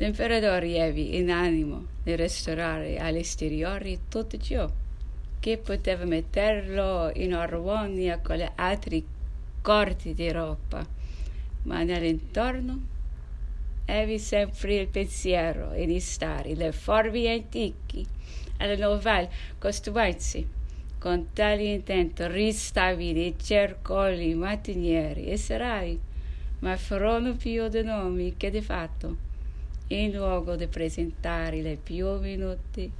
L'imperatore ebbe in animo di restaurare all'esteriore tutto ciò che poteva metterlo in armonia con le altre corti d'Europa, ma nell'intorno ebbe sempre il pensiero di stare le forme antiche alle nuove costruenze. Con tale intento ristabilì cercoli mattinieri e serali, ma furono più di nomi che di fatto in luogo di presentare le più minute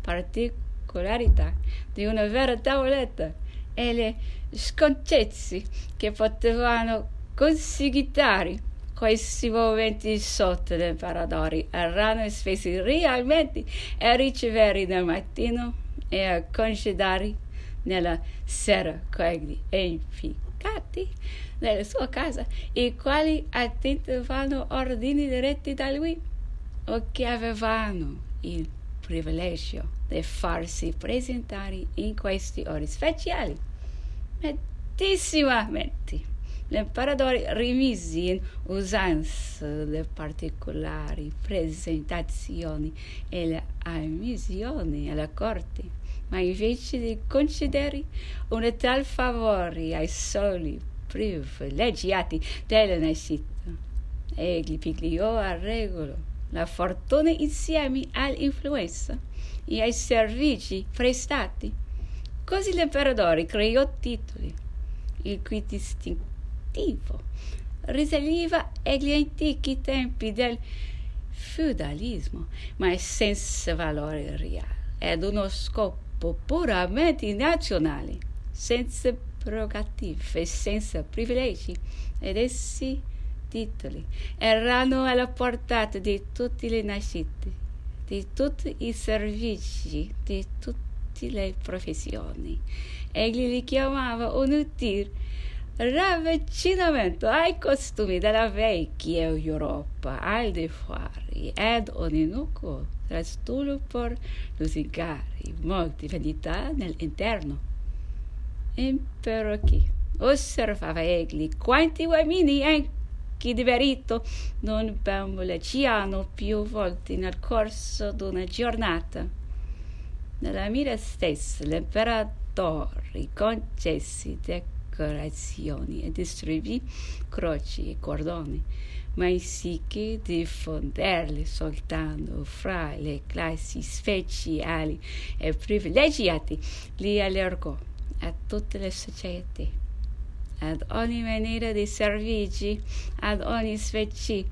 particolarità di una vera tavoletta e le sconcezze che potevano conseguitare questi momenti sotto l'imperatore erano spesi realmente a ricevere nel mattino e a concedere nella sera quegli inficati nella sua casa, i quali attendevano ordini diretti da lui o che avevano il privilegio di farsi presentare in questi ore speciali. Mettissimamente l'imperatore rimise in usanza le particolari presentazioni e le ammissioni alla corte, ma invece di concedere un tal favore ai soli privilegiati della nascita, egli pigliò a regolo la fortuna insieme all'influenza e ai servizi prestati. Così l'imperatore creò titoli, il cui distintivo risaliva agli antichi tempi del feudalismo, ma senza valore reale, ed uno scopo puramente nazionale, senza prerogative, senza privilegi, ed essi titoli erano alla portata di tutte le nascite, di tutti i servizi, di tutte le professioni. Egli li chiamava un utile ravvicinamento ai costumi della vecchia Europa, al di fuori, ed ognuno trastullo per lusingare molte vanità nell'interno. Impero chi osservava egli quanti uomini anche chi di verito non bamboleggiano più volte nel corso d'una giornata. Nella mira stessa l'imperatore concesse decorazioni e distribuì croci e cordoni, ma anziché diffonderli soltanto fra le classi speciali e privilegiate, li allargò a tutte le società ad ogni maniera di servirci, ad ogni specie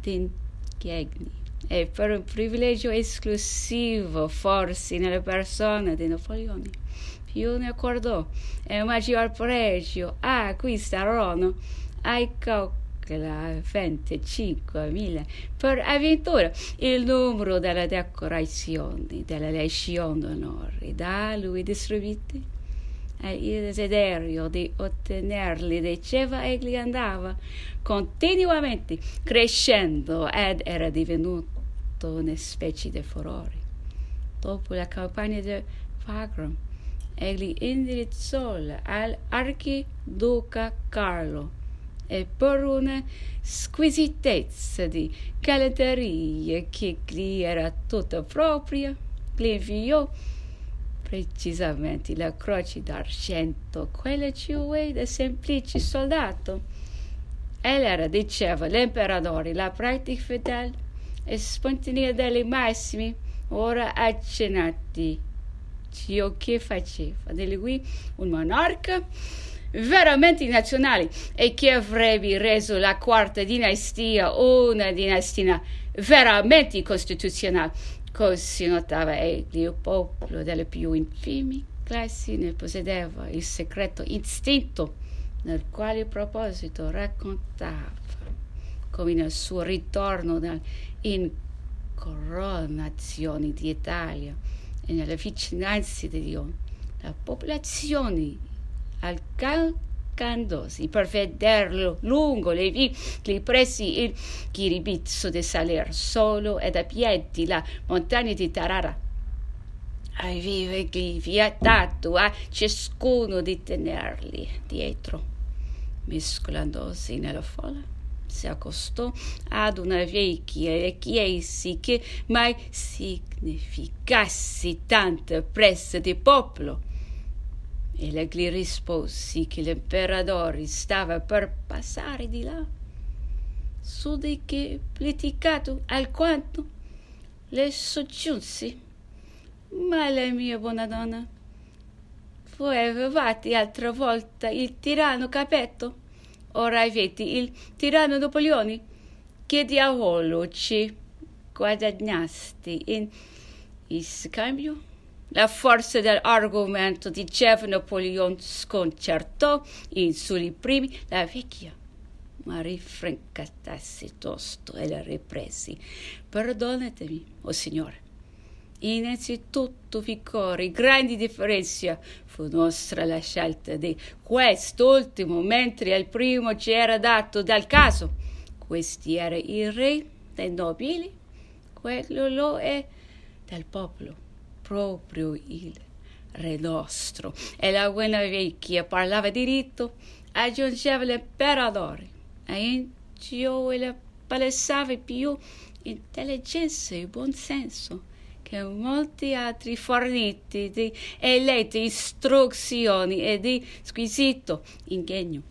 di inchiegni. E per un privilegio esclusivo, forse, nella persona di Napoleone, più ne accordò e maggior pregio. Acquistarono ai calcoli 25.000 per avventura. Il numero delle decorazioni della Legione d'Onore da lui distribuite il desiderio di ottenerli diceva e gli andava continuamente crescendo ed era divenuto una specie di furore. Dopo la campagna di Wagram, egli indirizzò all'archiduca Carlo e per una squisitezza di galanteria che gli era tutta propria, gli inviò precisamente la croce d'argento, quella cioè del semplice soldato. Ella diceva l'imperatore, la pratica fedele e spontanea delle massime, ora accennati ciò che faceva di lui un monarca veramente nazionale e che avrebbe reso la quarta dinastia una dinastia veramente costituzionale? Così notava egli il popolo delle più infimi classi ne possedeva il segreto istinto nel quale proposito raccontava come nel suo ritorno in coronazione di Italia e nelle vicinanze di Dio la popolazione al cercandosi per vederlo lungo le vicoli pressi il chiribizzo di salir solo ed a piedi la montagna di Tarara. Aveva vietato a ciascuno di tenerli dietro, mescolandosi nella folla si accostò ad una vecchia e chiese che mai significasse tanto presso di popolo. E la gli rispose che l'imperatore stava per passare di là. Su di che, pleticato alquanto, le soggiunse. Ma la mia buona donna, voi avevate altra volta il tiranno capetto? Ora avete il tiranno Napoleone. Che diavolo ci guadagnasti in scambio? La forza dell'argomento diceva Napoleone sconcertò in soli primi la vecchia ma rinfrancatasse tosto e la ripresi. Perdonatemi, o oh Signore. Innanzitutto, Vicori, grande differenza fu nostra la scelta di quest'ultimo, mentre al primo ci era dato dal caso. Questi era il re dei nobili, quello lo è del popolo, proprio il re nostro. E la buona vecchia parlava diritto, aggiungeva l'imperatore. E ciò le palesava più intelligenza e buonsenso che molti altri forniti di elette istruzioni e di squisito ingegno.